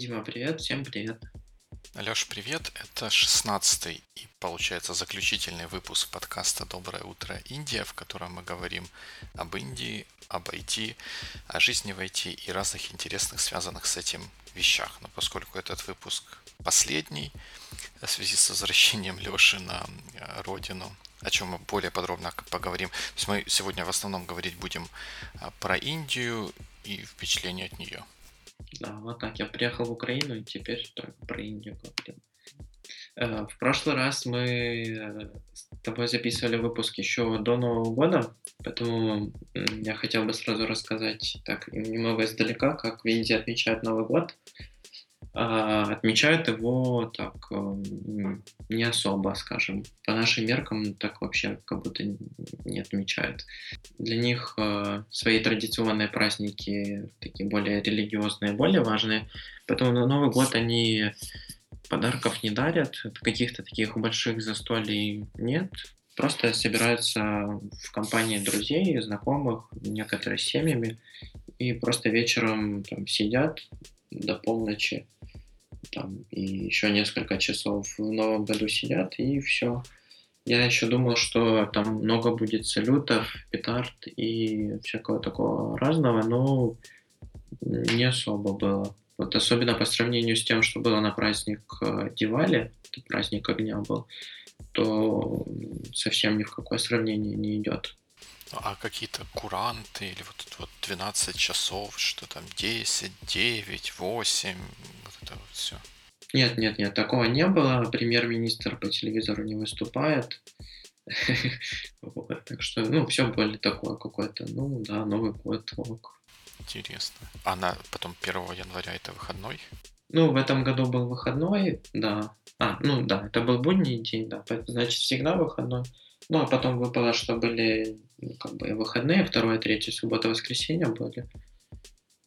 Дима, привет, всем привет. Алеш, привет. Это 16 и, получается, заключительный выпуск подкаста «Доброе утро, Индия», в котором мы говорим об Индии, об IT, о жизни в IT и разных интересных, связанных с этим вещах. Но поскольку этот выпуск последний, в связи с возвращением Леши на э, родину, о чем мы более подробно поговорим. То есть мы сегодня в основном говорить будем э, про Индию и впечатления от нее. Да, вот так. Я приехал в Украину и теперь только про Индию говорим. Э, в прошлый раз мы с тобой записывали выпуск еще до Нового года, поэтому я хотел бы сразу рассказать так немного издалека, как в Индии отмечают Новый год. А, отмечают его так не особо, скажем. По нашим меркам так вообще как будто не отмечают. Для них э, свои традиционные праздники такие более религиозные, более важные. Поэтому на Новый год они подарков не дарят, каких-то таких больших застолий нет. Просто собираются в компании друзей, знакомых, некоторые с семьями, и просто вечером там сидят до полночи, там, и еще несколько часов в новом году сидят, и все. Я еще думал, что там много будет салютов, петард и всякого такого разного, но не особо было. Вот особенно по сравнению с тем, что было на праздник э, Дивали, это праздник огня был, то совсем ни в какое сравнение не идет. А какие-то куранты или вот, вот 12 часов, что там 10, 9, 8, вот это вот все. Нет, нет, нет, такого не было. Премьер-министр по телевизору не выступает. Так что, ну, все более такое какое-то, ну, да, Новый год, ок. Интересно. А на потом 1 января это выходной? Ну, в этом году был выходной, да. А, ну да, это был будний день, да. Значит, всегда выходной. Ну, а потом выпало, что были ну, как бы выходные, второе, третье, суббота, воскресенье были.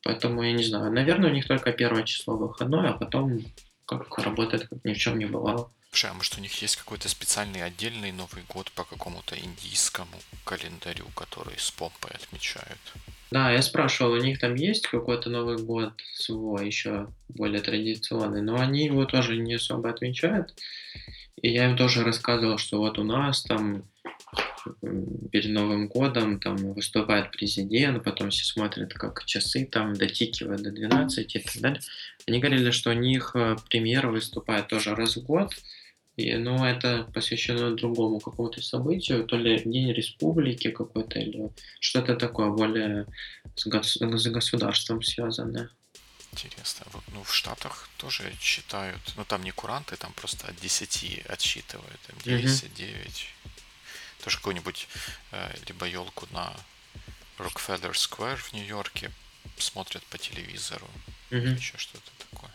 Поэтому я не знаю. Наверное, у них только первое число выходное, а потом как работает, как ни в чем не бывало. Слушай, а может у них есть какой-то специальный отдельный Новый год по какому-то индийскому календарю, который с помпой отмечают? Да, я спрашивал, у них там есть какой-то Новый год свой, еще более традиционный, но они его тоже не особо отмечают. И я им тоже рассказывал, что вот у нас там перед Новым годом там выступает президент, потом все смотрят, как часы там дотикивают до 12 и так далее. Они говорили, что у них э, премьера выступает тоже раз в год, и, ну, это посвящено другому какому-то событию, то ли День Республики какой-то, или что-то такое более с, гос- с государством связанное. Интересно. Вот, ну, в Штатах тоже считают, ну, там не куранты, там просто от 10 отсчитывают, там 10, mm-hmm. 9. Тоже какую-нибудь э, либо елку на Rockefeller Square в Нью-Йорке смотрят по телевизору, mm-hmm. еще что-то такое.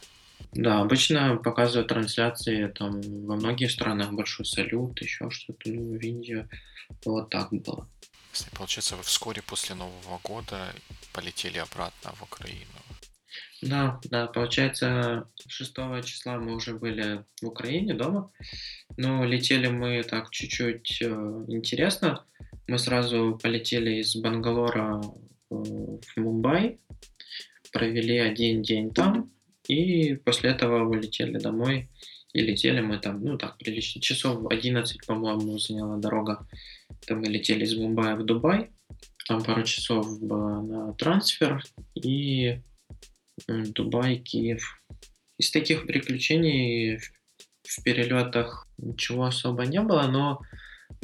Да, обычно показывают трансляции там во многих странах большой салют, еще что-то, ну, в Индии вот так было. Получается, вы вскоре после Нового года полетели обратно в Украину. Да, да, получается, 6 числа мы уже были в Украине дома, но летели мы так чуть-чуть э, интересно. Мы сразу полетели из Бангалора э, в Мумбай, провели один день там, и после этого улетели домой. И летели мы там, ну так, прилично, часов 11, по-моему, заняла дорога. Там мы летели из Мумбаи в Дубай. Там пару часов на трансфер. И Дубай, Киев. Из таких приключений в перелетах ничего особо не было, но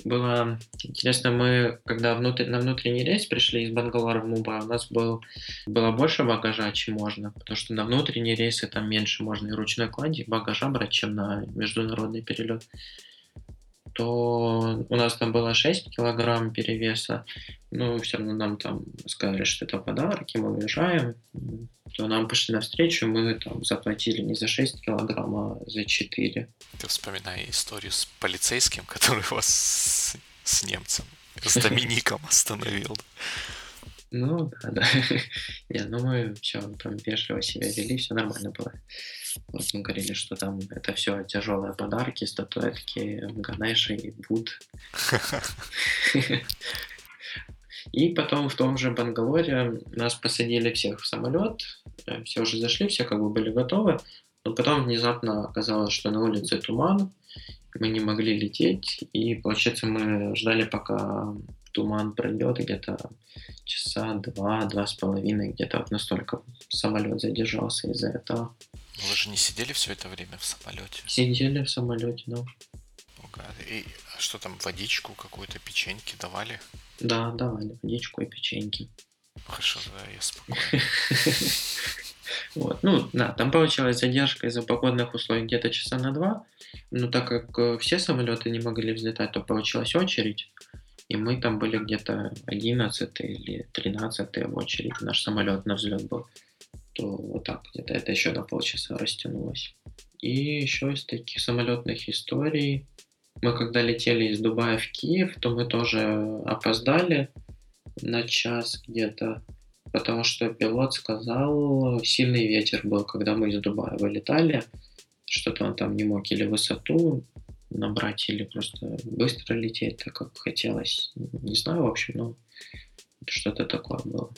было интересно, мы когда внутрь, на внутренний рейс пришли из Бангалора в Мумбай, у нас был, было больше багажа, чем можно, потому что на внутренние рейсы там меньше можно и ручной клади, багажа брать, чем на международный перелет то у нас там было 6 килограмм перевеса, но все равно нам там сказали, что это подарки, мы уезжаем, то нам пошли навстречу, мы там заплатили не за 6 килограмм, а за 4. Ты вспоминай историю с полицейским, который вас с, с немцем, с Домиником остановил. Ну, да, да. Не, ну мы все там вежливо себя вели, все нормально было. Вот мы говорили, что там это все тяжелые подарки, статуэтки Ганеши и Буд. И потом в том же Бангалоре нас посадили всех в самолет, э, все уже зашли, все как бы были готовы, но потом внезапно оказалось, что на улице туман, мы не могли лететь, и получается мы ждали, пока туман пройдет где-то часа два, два с половиной, где-то вот настолько самолет задержался из-за этого. Вы же не сидели все это время в самолете? Сидели в самолете, да. И что там, водичку какую-то, печеньки давали? Да, давали водичку и печеньки. Хорошо, да, я спокойно. Вот. Ну, да, там получилась задержка из-за погодных условий где-то часа на два. Но так как э, все самолеты не могли взлетать, то получилась очередь. И мы там были где-то 11 или 13 в очередь. Наш самолет на взлет был. То вот так где-то это еще на полчаса растянулось. И еще из таких самолетных историй. Мы когда летели из Дубая в Киев, то мы тоже опоздали на час где-то потому что пилот сказал, сильный ветер был, когда мы из Дубая вылетали, что-то он там не мог или высоту набрать, или просто быстро лететь, так как хотелось. Не знаю, в общем, но что-то такое было.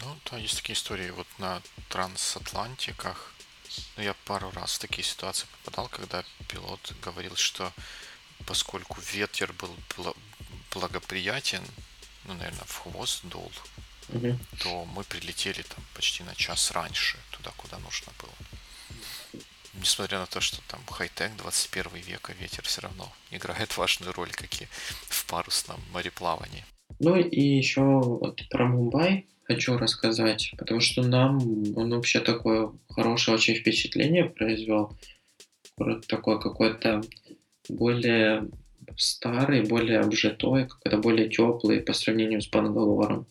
Ну, да, есть такие истории вот на трансатлантиках. Ну, я пару раз в такие ситуации попадал, когда пилот говорил, что поскольку ветер был благоприятен, ну, наверное, в хвост дул, угу. то мы прилетели там почти на час раньше туда, куда нужно было. Несмотря на то, что там хай-тек 21 века, ветер все равно играет важную роль, как и в парусном мореплавании. Ну и еще вот про Мумбай хочу рассказать, потому что нам он вообще такое хорошее очень впечатление произвел. Такой какой-то более старый, более обжитой, какой-то более теплый по сравнению с Бангалором.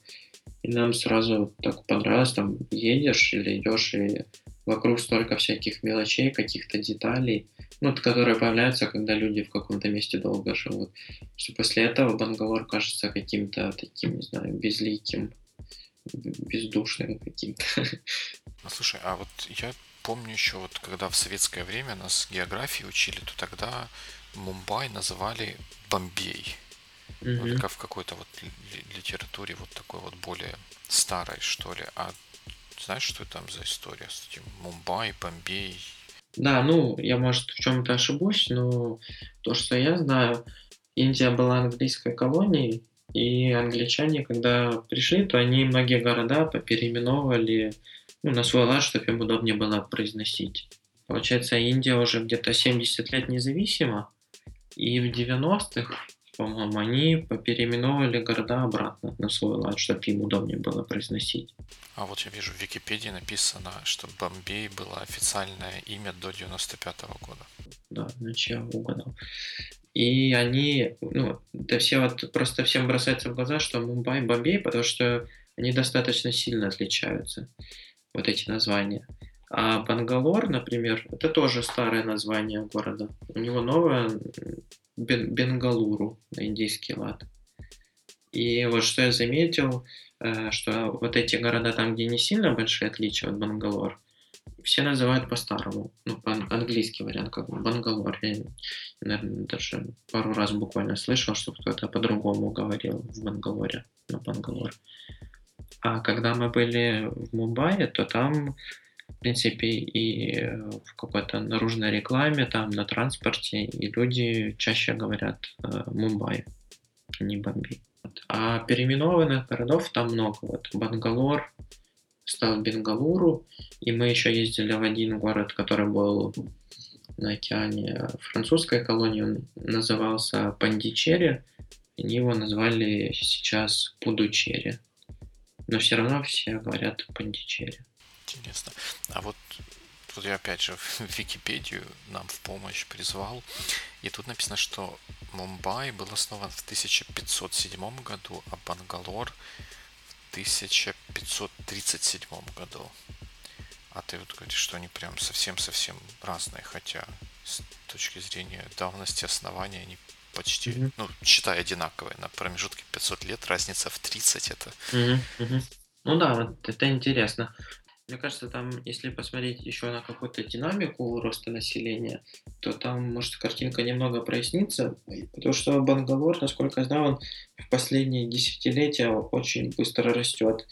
И нам сразу так понравилось, там едешь или идешь, и вокруг столько всяких мелочей, каких-то деталей, ну, которые появляются, когда люди в каком-то месте долго живут. Что после этого Бангалор кажется каким-то таким, не знаю, безликим, бездушным каким-то. Ну, слушай, а вот я помню еще, вот когда в советское время нас географии учили, то тогда Мумбай называли Бомбей. Mm-hmm. Вот как в какой-то вот литературе вот такой вот более старой, что ли. А знаешь, что там за история с этим Мумбай, Бомбей? Да, ну, я, может, в чем-то ошибусь, но то, что я знаю, Индия была английской колонией, и англичане, когда пришли, то они многие города попереименовывали ну, на свой лад, чтобы им удобнее было произносить. Получается, Индия уже где-то 70 лет независима, и в 90-х по-моему, они переименовали города обратно на свой лад, чтобы им удобнее было произносить. А вот я вижу в Википедии написано, что Бомбей было официальное имя до 95 -го года. Да, я угадал. И они, ну, да все вот просто всем бросается в глаза, что Мумбай, Бомбей, потому что они достаточно сильно отличаются, вот эти названия. А Бангалор, например, это тоже старое название города. У него новое Бен, Бенгалуру на индийский лад. И вот что я заметил, э, что вот эти города там, где не сильно большие отличия от Бангалор, все называют по-старому, ну, по-английский вариант, как Бангалор. Я, наверное, даже пару раз буквально слышал, что кто-то по-другому говорил в Бангалоре, на Бангалор. А когда мы были в Мумбаи, то там в принципе, и в какой-то наружной рекламе, там, на транспорте, и люди чаще говорят э, Мумбай, а не Бомбей. А переименованных городов там много. Вот Бангалор стал Бенгалуру, и мы еще ездили в один город, который был на океане французской колонии, он назывался Пандичери, они его назвали сейчас Пудучери. Но все равно все говорят Пандичери. Интересно. А вот тут я опять же в Википедию нам в помощь призвал. И тут написано, что Мумбай был основан в 1507 году, а Бангалор в 1537 году. А ты вот говоришь, что они прям совсем-совсем разные, хотя с точки зрения давности основания они почти, mm-hmm. ну, считай, одинаковые. На промежутке 500 лет разница в 30 это... Mm-hmm. Mm-hmm. Ну да, вот это интересно. Мне кажется, там, если посмотреть еще на какую-то динамику роста населения, то там может картинка немного прояснится, потому что Бангалор, насколько я знаю, он в последние десятилетия очень быстро растет.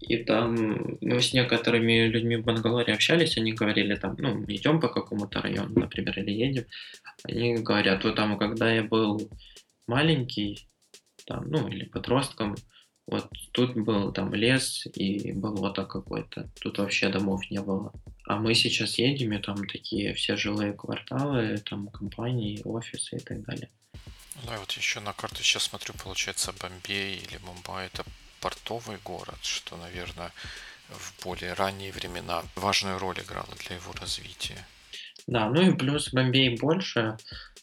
И там мы с некоторыми людьми в Бангалоре общались, они говорили там, ну, идем по какому-то району, например, или едем. Они говорят, вот там, когда я был маленький, там, ну, или подростком, вот тут был там лес и болото какое-то. Тут вообще домов не было. А мы сейчас едем, и там такие все жилые кварталы, там компании, офисы и так далее. Да, вот еще на карту сейчас смотрю, получается, Бомбей или Мумбай это портовый город, что, наверное, в более ранние времена важную роль играло для его развития. Да, ну и плюс Бомбей больше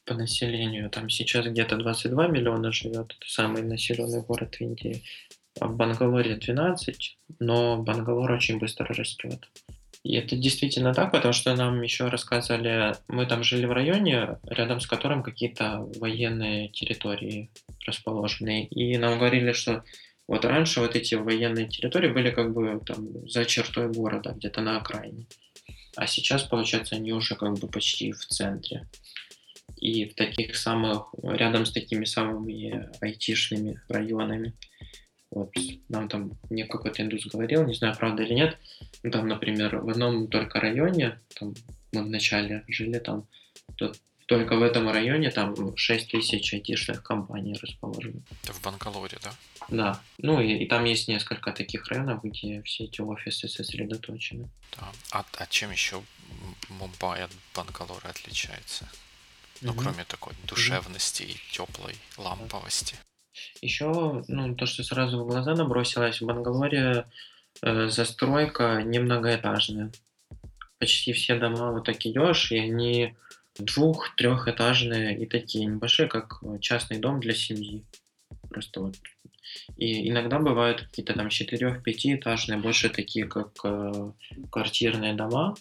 по населению. Там сейчас где-то 22 миллиона живет. Это самый населенный город в Индии. В Бангалоре 12, но Бангалор очень быстро растет. И это действительно так, потому что нам еще рассказывали, мы там жили в районе, рядом с которым какие-то военные территории расположены. И нам говорили, что вот раньше вот эти военные территории были как бы там за чертой города, где-то на окраине. А сейчас, получается, они уже как бы почти в центре. И в таких самых, рядом с такими самыми айтишными районами. Вот, нам там мне какой-то индус говорил, не знаю, правда или нет, ну, там, например, в одном только районе, там, мы вначале жили там, то только в этом районе там 6 тысяч айтишных компаний расположены. Это в Бангалоре, да? Да. Ну и, и там есть несколько таких районов, где все эти офисы сосредоточены. Да. А, а чем еще Мумбай от Бангалора отличается? Ну, угу. кроме такой душевности угу. и теплой ламповости. Еще, ну, то, что сразу в глаза набросилось, в Бангалоре э, застройка не многоэтажная. Почти все дома вот так идешь, и они двух, трехэтажные и такие небольшие, как частный дом для семьи. Просто вот. И иногда бывают какие-то там четырех-пятиэтажные, больше такие, как э, квартирные дома,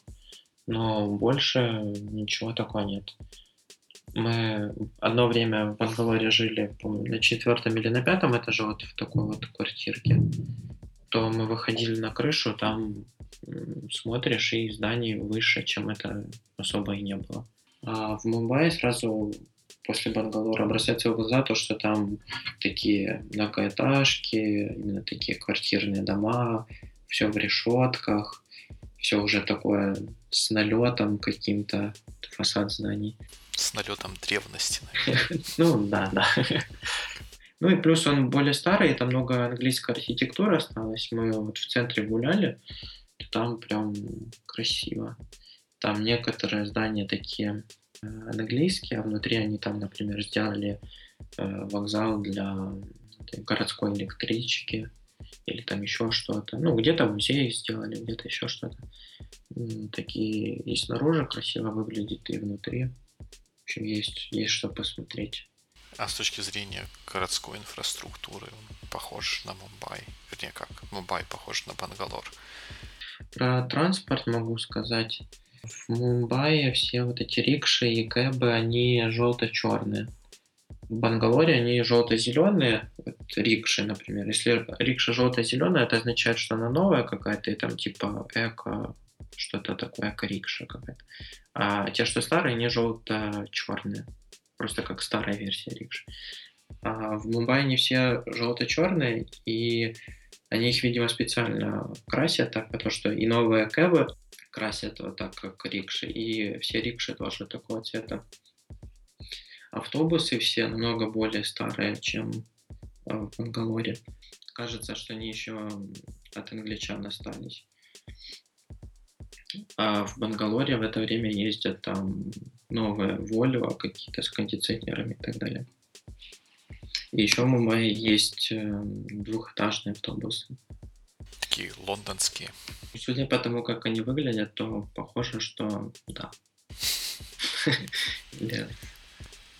но больше ничего такого нет мы одно время в Бангалоре жили, помню, на четвертом или на пятом этаже вот в такой вот квартирке, то мы выходили на крышу, там смотришь, и зданий выше, чем это особо и не было. А в Мумбаи сразу после Бангалора бросается в глаза то, что там такие многоэтажки, именно такие квартирные дома, все в решетках, все уже такое с налетом каким-то фасад зданий. С налетом древности, Ну, да, да. Ну и плюс он более старый, там много английской архитектуры осталось. Мы вот в центре гуляли, там прям красиво. Там некоторые здания такие э, английские, а внутри они там, например, сделали э, вокзал для городской электрички или там еще что-то. Ну, где-то музей сделали, где-то еще что-то. Такие и снаружи красиво выглядит, и внутри. Общем, есть, есть что посмотреть. А с точки зрения городской инфраструктуры, он похож на Мумбай? Вернее, как? Мумбай похож на Бангалор. Про транспорт могу сказать. В Мумбаи все вот эти рикши и кэбы, они желто-черные в Бангалоре они желто-зеленые, вот рикши, например. Если рикша желто-зеленая, это означает, что она новая какая-то, и там типа эко, что-то такое, эко-рикша какая-то. А те, что старые, они желто-черные. Просто как старая версия рикши. А в Мумбаи они все желто-черные, и они их, видимо, специально красят так, потому что и новые кэбы красят вот так, как рикши, и все рикши тоже такого цвета автобусы все намного более старые, чем э, в Бангалоре. Кажется, что они еще от англичан остались. А в Бангалоре в это время ездят там новые Volvo, какие-то с кондиционерами и так далее. И еще в Мумбаи есть э, двухэтажные автобусы. Такие лондонские. Судя по тому, как они выглядят, то похоже, что да.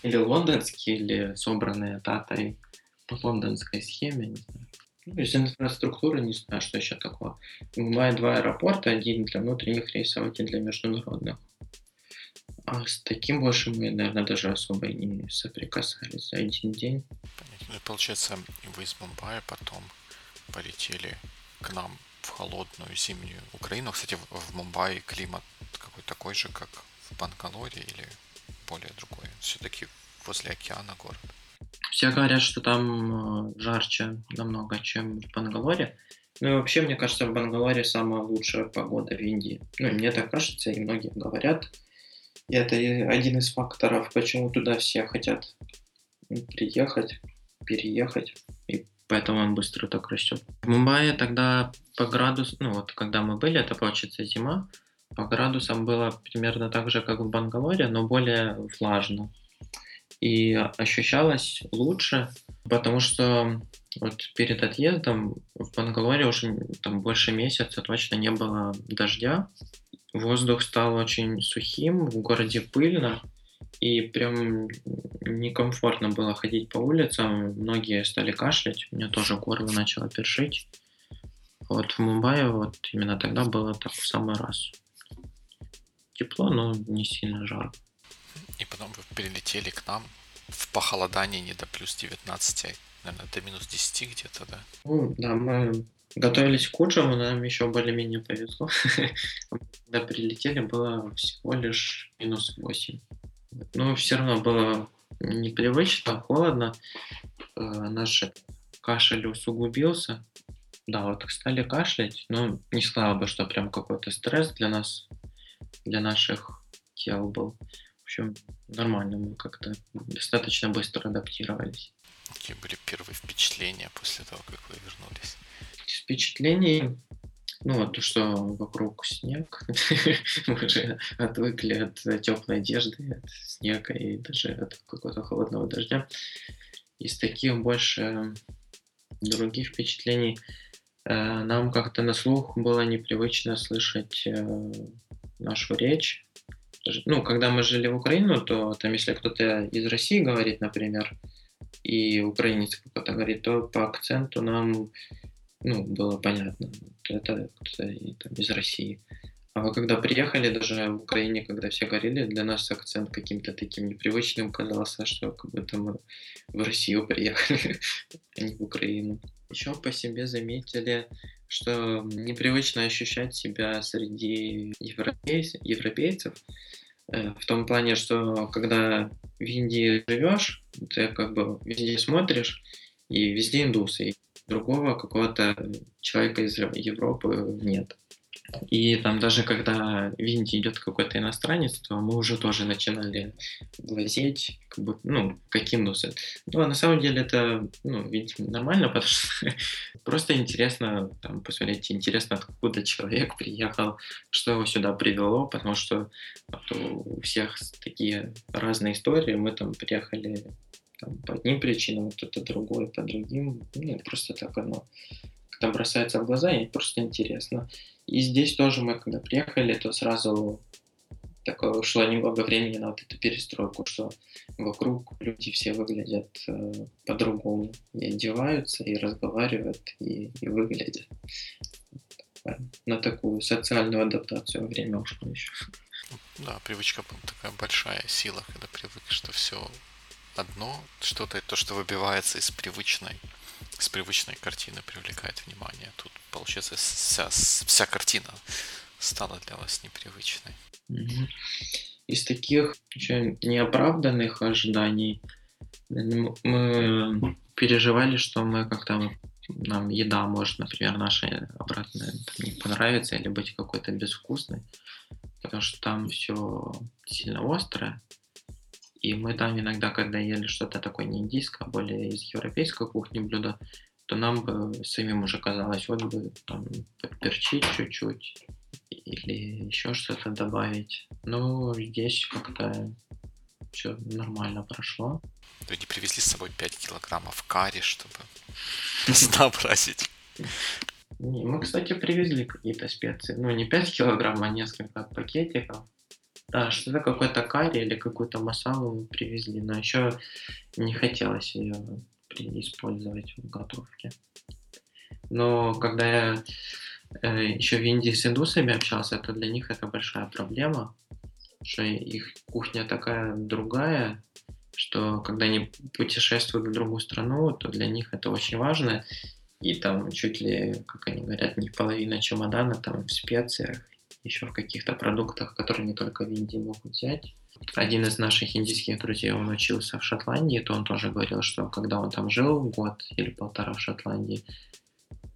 Или лондонские, или собранные татой по лондонской схеме, не знаю. Ну, из инфраструктуры не знаю, что еще такого. Бывает два аэропорта, один для внутренних рейсов, один для международных. А с таким больше мы, наверное, даже особо и не соприкасались за один день. Ну, получается, вы из Мумбаи потом полетели к нам в холодную зимнюю Украину. Кстати, в Мумбаи климат какой такой же, как в Бангалоре или более другой? Все-таки возле океана город. Все говорят, что там э, жарче намного, чем в Бангалоре. Ну и вообще, мне кажется, в Бангалоре самая лучшая погода в Индии. Ну, мне так кажется, и многие говорят. И это один из факторов, почему туда все хотят приехать, переехать. И поэтому он быстро так растет. В Мумбаи тогда по градусу, ну вот когда мы были, это получится зима, по градусам было примерно так же, как в Бангалоре, но более влажно. И ощущалось лучше, потому что вот перед отъездом в Бангалоре уже там больше месяца точно не было дождя. Воздух стал очень сухим, в городе пыльно, и прям некомфортно было ходить по улицам. Многие стали кашлять, у меня тоже горло начало першить. Вот в Мумбаи вот именно тогда было так в самый раз. Тепло, но не сильно жарко. И потом вы перелетели к нам в похолодании не до плюс 19, наверное, до минус 10 где-то, да? Ну, да, мы готовились к худшему, нам еще более-менее повезло. Когда прилетели, было всего лишь минус 8. Но все равно было непривычно, холодно. Э, наш кашель усугубился. Да, вот стали кашлять, но не сказала бы, что прям какой-то стресс для нас, для наших тел был. В общем, нормально, мы как-то достаточно быстро адаптировались. Какие были первые впечатления после того, как вы вернулись? Впечатлений ну, вот то, что вокруг снег, мы уже отвыкли от теплой одежды, от снега и даже от какого-то холодного дождя. Из таких больше других впечатлений э, нам как-то на слух было непривычно слышать э, нашу речь. Ну, когда мы жили в Украину, то там, если кто-то из России говорит, например, и украинец какой-то говорит, то по акценту нам ну, было понятно, это кто-то из России. А вы когда приехали, даже в Украине, когда все говорили, для нас акцент каким-то таким непривычным казался, что как будто мы в Россию приехали, а не в Украину. Еще по себе заметили, что непривычно ощущать себя среди европейц, европейцев, э, в том плане, что когда в Индии живешь, ты как бы везде смотришь, и везде индусы, и другого какого-то человека из Европы нет. И там даже когда в Индии идет какой-то иностранец, то мы уже тоже начинали глазеть, как бы, ну, каким индусы. Ну, а на самом деле это, ну, видимо, нормально, потому что просто интересно, там, посмотреть, интересно, откуда человек приехал, что его сюда привело, потому что вот, у всех такие разные истории. Мы там приехали там, по одним причинам, кто-то другой по другим. Ну, просто так оно когда бросается в глаза, и просто интересно. И здесь тоже мы, когда приехали, то сразу такое ушло немного времени на вот эту перестройку, что вокруг люди все выглядят э, по-другому. И одеваются, и разговаривают, и, и выглядят. На такую социальную адаптацию время ушло еще. Да, привычка такая большая сила, когда привык, что все одно, что-то, то, что выбивается из привычной, из привычной картины, привлекает внимание. Тут, получается, вся, вся картина стала для вас непривычной. Из таких еще неоправданных ожиданий мы переживали, что мы как-то нам еда может, например, наша обратно не понравится или быть какой-то безвкусной, потому что там все сильно острое, и мы там иногда, когда ели что-то такое не индийское, а более из европейской кухни блюдо, то нам бы самим уже казалось, вот бы там перчить чуть-чуть или еще что-то добавить. Но здесь как-то все нормально прошло. Вы не привезли с собой 5 килограммов карри, чтобы разнообразить? Мы, кстати, привезли какие-то специи. Ну, не 5 килограмм, а несколько пакетиков. Да, что-то какой-то карри или какую-то масалу привезли, но еще не хотелось ее использовать в готовке. Но когда я э, еще в Индии с индусами общался, то для них это большая проблема, что их кухня такая другая, что когда они путешествуют в другую страну, то для них это очень важно. И там чуть ли, как они говорят, не половина чемодана там в специях, еще в каких-то продуктах, которые не только в Индии могут взять. Один из наших индийских друзей, он учился в Шотландии, то он тоже говорил, что когда он там жил год или полтора в Шотландии,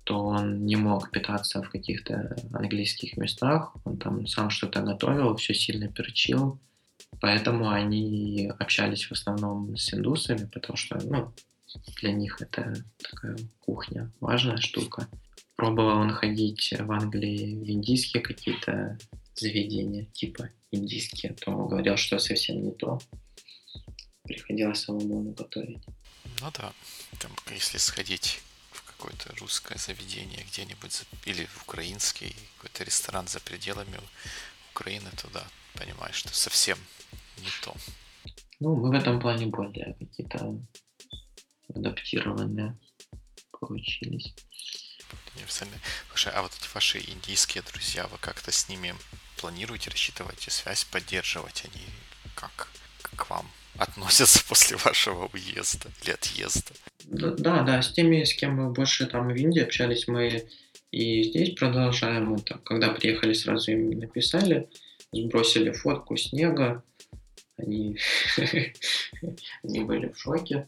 то он не мог питаться в каких-то английских местах, он там сам что-то готовил, все сильно перчил, поэтому они общались в основном с индусами, потому что, ну, для них это такая кухня, важная штука. Пробовал он ходить в Англии в индийские какие-то заведения, типа индийские, то он говорил, что совсем не то. Приходилось самому готовить. Ну да, там, если сходить в какое-то русское заведение где-нибудь, или в украинский, какой-то ресторан за пределами Украины, то да, понимаешь, что совсем не то. Ну, мы в этом плане более какие-то адаптированные получились. Универсальные. Слушай, а вот эти ваши индийские друзья, вы как-то с ними планируете, рассчитываете связь, поддерживать? Они как к вам относятся после вашего уезда или отъезда? Да, да, с теми, с кем мы больше там в Индии общались, мы и здесь продолжаем. Мы там, когда приехали, сразу им написали, сбросили фотку снега. Они, они были в шоке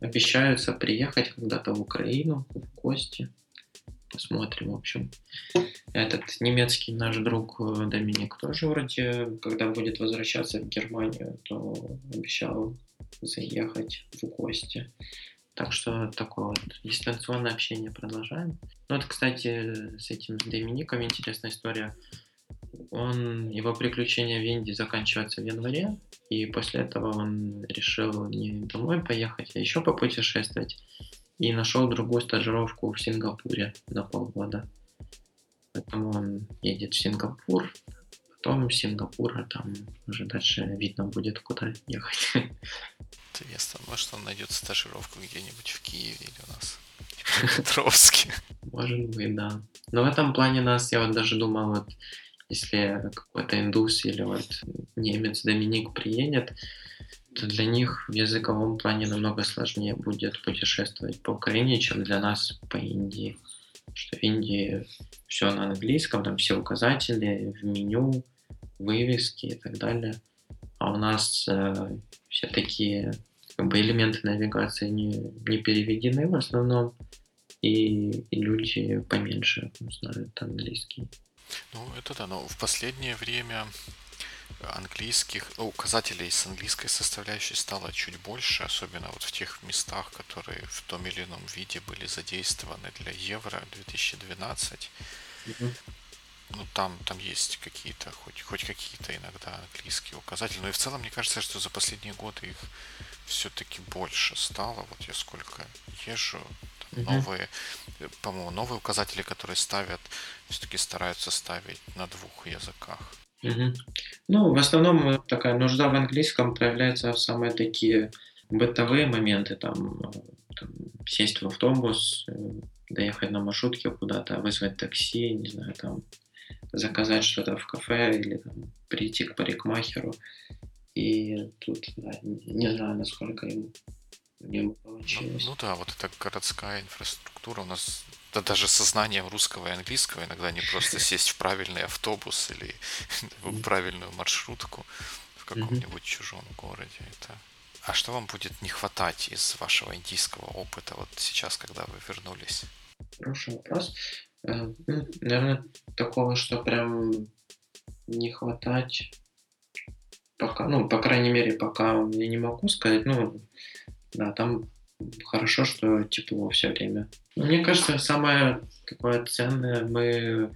обещаются приехать когда-то в Украину в гости. Посмотрим, в общем. Этот немецкий наш друг э, Доминик тоже вроде, когда будет возвращаться в Германию, то обещал заехать в гости. Так что такое вот дистанционное общение продолжаем. Ну вот, кстати, с этим Домиником интересная история. Он, его приключения в Индии заканчиваются в январе, и после этого он решил не домой поехать, а еще попутешествовать. И нашел другую стажировку в Сингапуре на полгода. Поэтому он едет в Сингапур, потом Сингапура, там уже дальше видно будет, куда ехать. Интересно, может он найдет стажировку где-нибудь в Киеве или у нас в Петровске. Может быть, да. Но в этом плане нас, я вот даже думал, вот если какой-то индус или вот немец Доминик приедет, то для них в языковом плане намного сложнее будет путешествовать по Украине, чем для нас по Индии. Что в Индии все на английском, там все указатели в меню, вывески и так далее. А у нас э, все такие как бы элементы навигации не, не переведены в основном, и, и люди поменьше знают английский. Ну, это да, но в последнее время английских ну, указателей с английской составляющей стало чуть больше, особенно вот в тех местах, которые в том или ином виде были задействованы для Евро 2012. Mm-hmm. Ну, там, там есть какие-то, хоть, хоть какие-то иногда английские указатели. Но и в целом, мне кажется, что за последние годы их все-таки больше стало. Вот я сколько езжу, там mm-hmm. новые, по-моему, новые указатели, которые ставят, все-таки стараются ставить на двух языках. Угу. Ну, в основном такая нужда в английском проявляется в самые такие бытовые моменты, там, там сесть в автобус, э, доехать на маршрутке куда-то, вызвать такси, не знаю, там заказать что-то в кафе или там, прийти к парикмахеру. И тут, да, не знаю, насколько им, им получилось. Ну, ну да, вот эта городская инфраструктура у нас да даже сознанием русского и английского иногда не просто сесть в правильный автобус или в правильную маршрутку в каком-нибудь чужом городе. Это... А что вам будет не хватать из вашего индийского опыта вот сейчас, когда вы вернулись? Хороший вопрос. Э, ну, наверное, такого, что прям не хватать пока, ну, по крайней мере, пока я не могу сказать, ну, да, там хорошо, что тепло все время. Мне кажется, самое такое ценное мы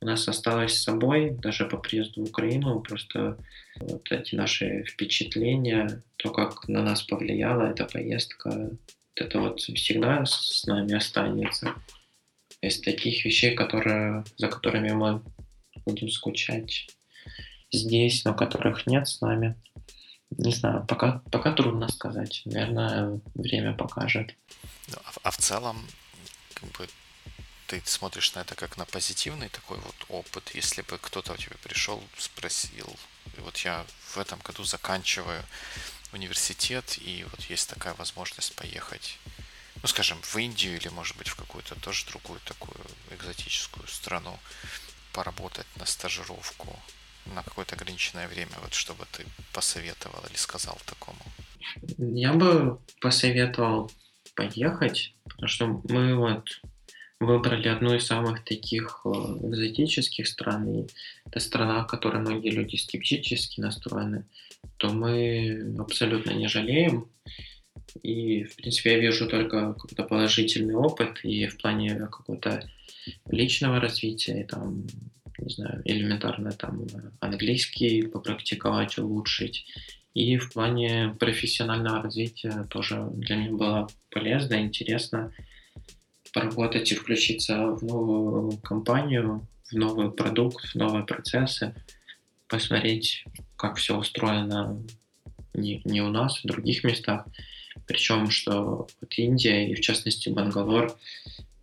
у нас осталось с собой, даже по приезду в Украину, просто вот эти наши впечатления, то, как на нас повлияла эта поездка, вот это вот всегда с нами останется. Из таких вещей, которые, за которыми мы будем скучать здесь, но которых нет с нами. Не знаю, пока, пока трудно сказать. Наверное, время покажет. Ну, а, а в целом, как бы, ты смотришь на это как на позитивный такой вот опыт. Если бы кто-то у тебя пришел, спросил, вот я в этом году заканчиваю университет, и вот есть такая возможность поехать ну, скажем, в Индию или, может быть, в какую-то тоже другую такую экзотическую страну поработать на стажировку на какое-то ограниченное время, вот чтобы ты посоветовал или сказал такому? Я бы посоветовал поехать, потому что мы вот выбрали одну из самых таких э, экзотических стран, и это страна, в которой многие люди скептически настроены, то мы абсолютно не жалеем. И, в принципе, я вижу только какой-то положительный опыт и в плане какого-то личного развития, и там, не знаю, элементарно там английский попрактиковать, улучшить. И в плане профессионального развития тоже для меня было полезно, интересно поработать и включиться в новую компанию, в новый продукт, в новые процессы, посмотреть, как все устроено не, не у нас, в других местах. Причем, что вот Индия и, в частности, Бангалор,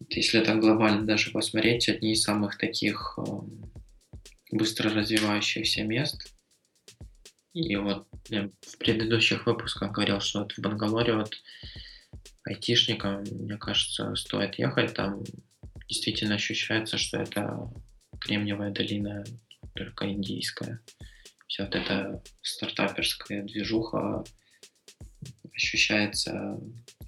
если так глобально даже посмотреть, одни из самых таких э, быстро развивающихся мест. И вот в предыдущих выпусках говорил, что вот в Бангалоре вот айтишникам, мне кажется, стоит ехать. Там действительно ощущается, что это Кремниевая долина, только индийская. Вся вот эта стартаперская движуха ощущается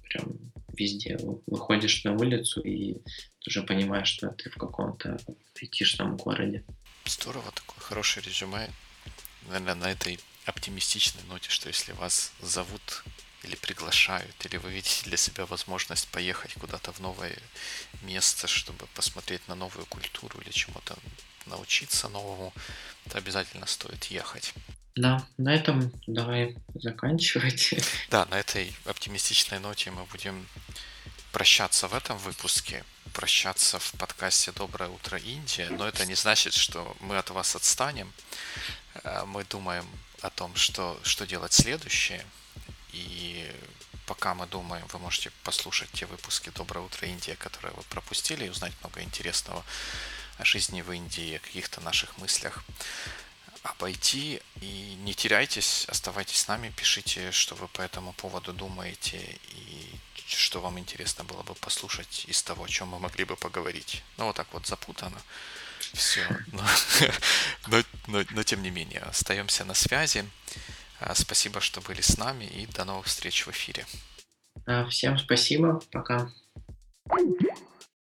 прям везде. Выходишь на улицу и уже понимаешь, что ты в каком-то айтишном городе. Здорово, такое хорошее резюме. Наверное, на этой оптимистичной ноте, что если вас зовут или приглашают, или вы видите для себя возможность поехать куда-то в новое место, чтобы посмотреть на новую культуру или чему-то научиться новому, то обязательно стоит ехать. Да, на этом давай заканчивать. Да, на этой оптимистичной ноте мы будем прощаться в этом выпуске, прощаться в подкасте «Доброе утро, Индия», но это не значит, что мы от вас отстанем. Э, мы думаем о том, что, что делать следующее – и пока мы думаем, вы можете послушать те выпуски «Доброе утро, Индия», которые вы пропустили, и узнать много интересного о жизни в Индии, о каких-то наших мыслях обойти. И не теряйтесь, оставайтесь с нами, пишите, что вы по этому поводу думаете и что вам интересно было бы послушать из того, о чем мы могли бы поговорить. Ну, вот так вот запутано все. Но, но, но, но тем не менее, остаемся на связи. А, спасибо, что были с нами и до новых встреч в эфире. Всем спасибо. Пока.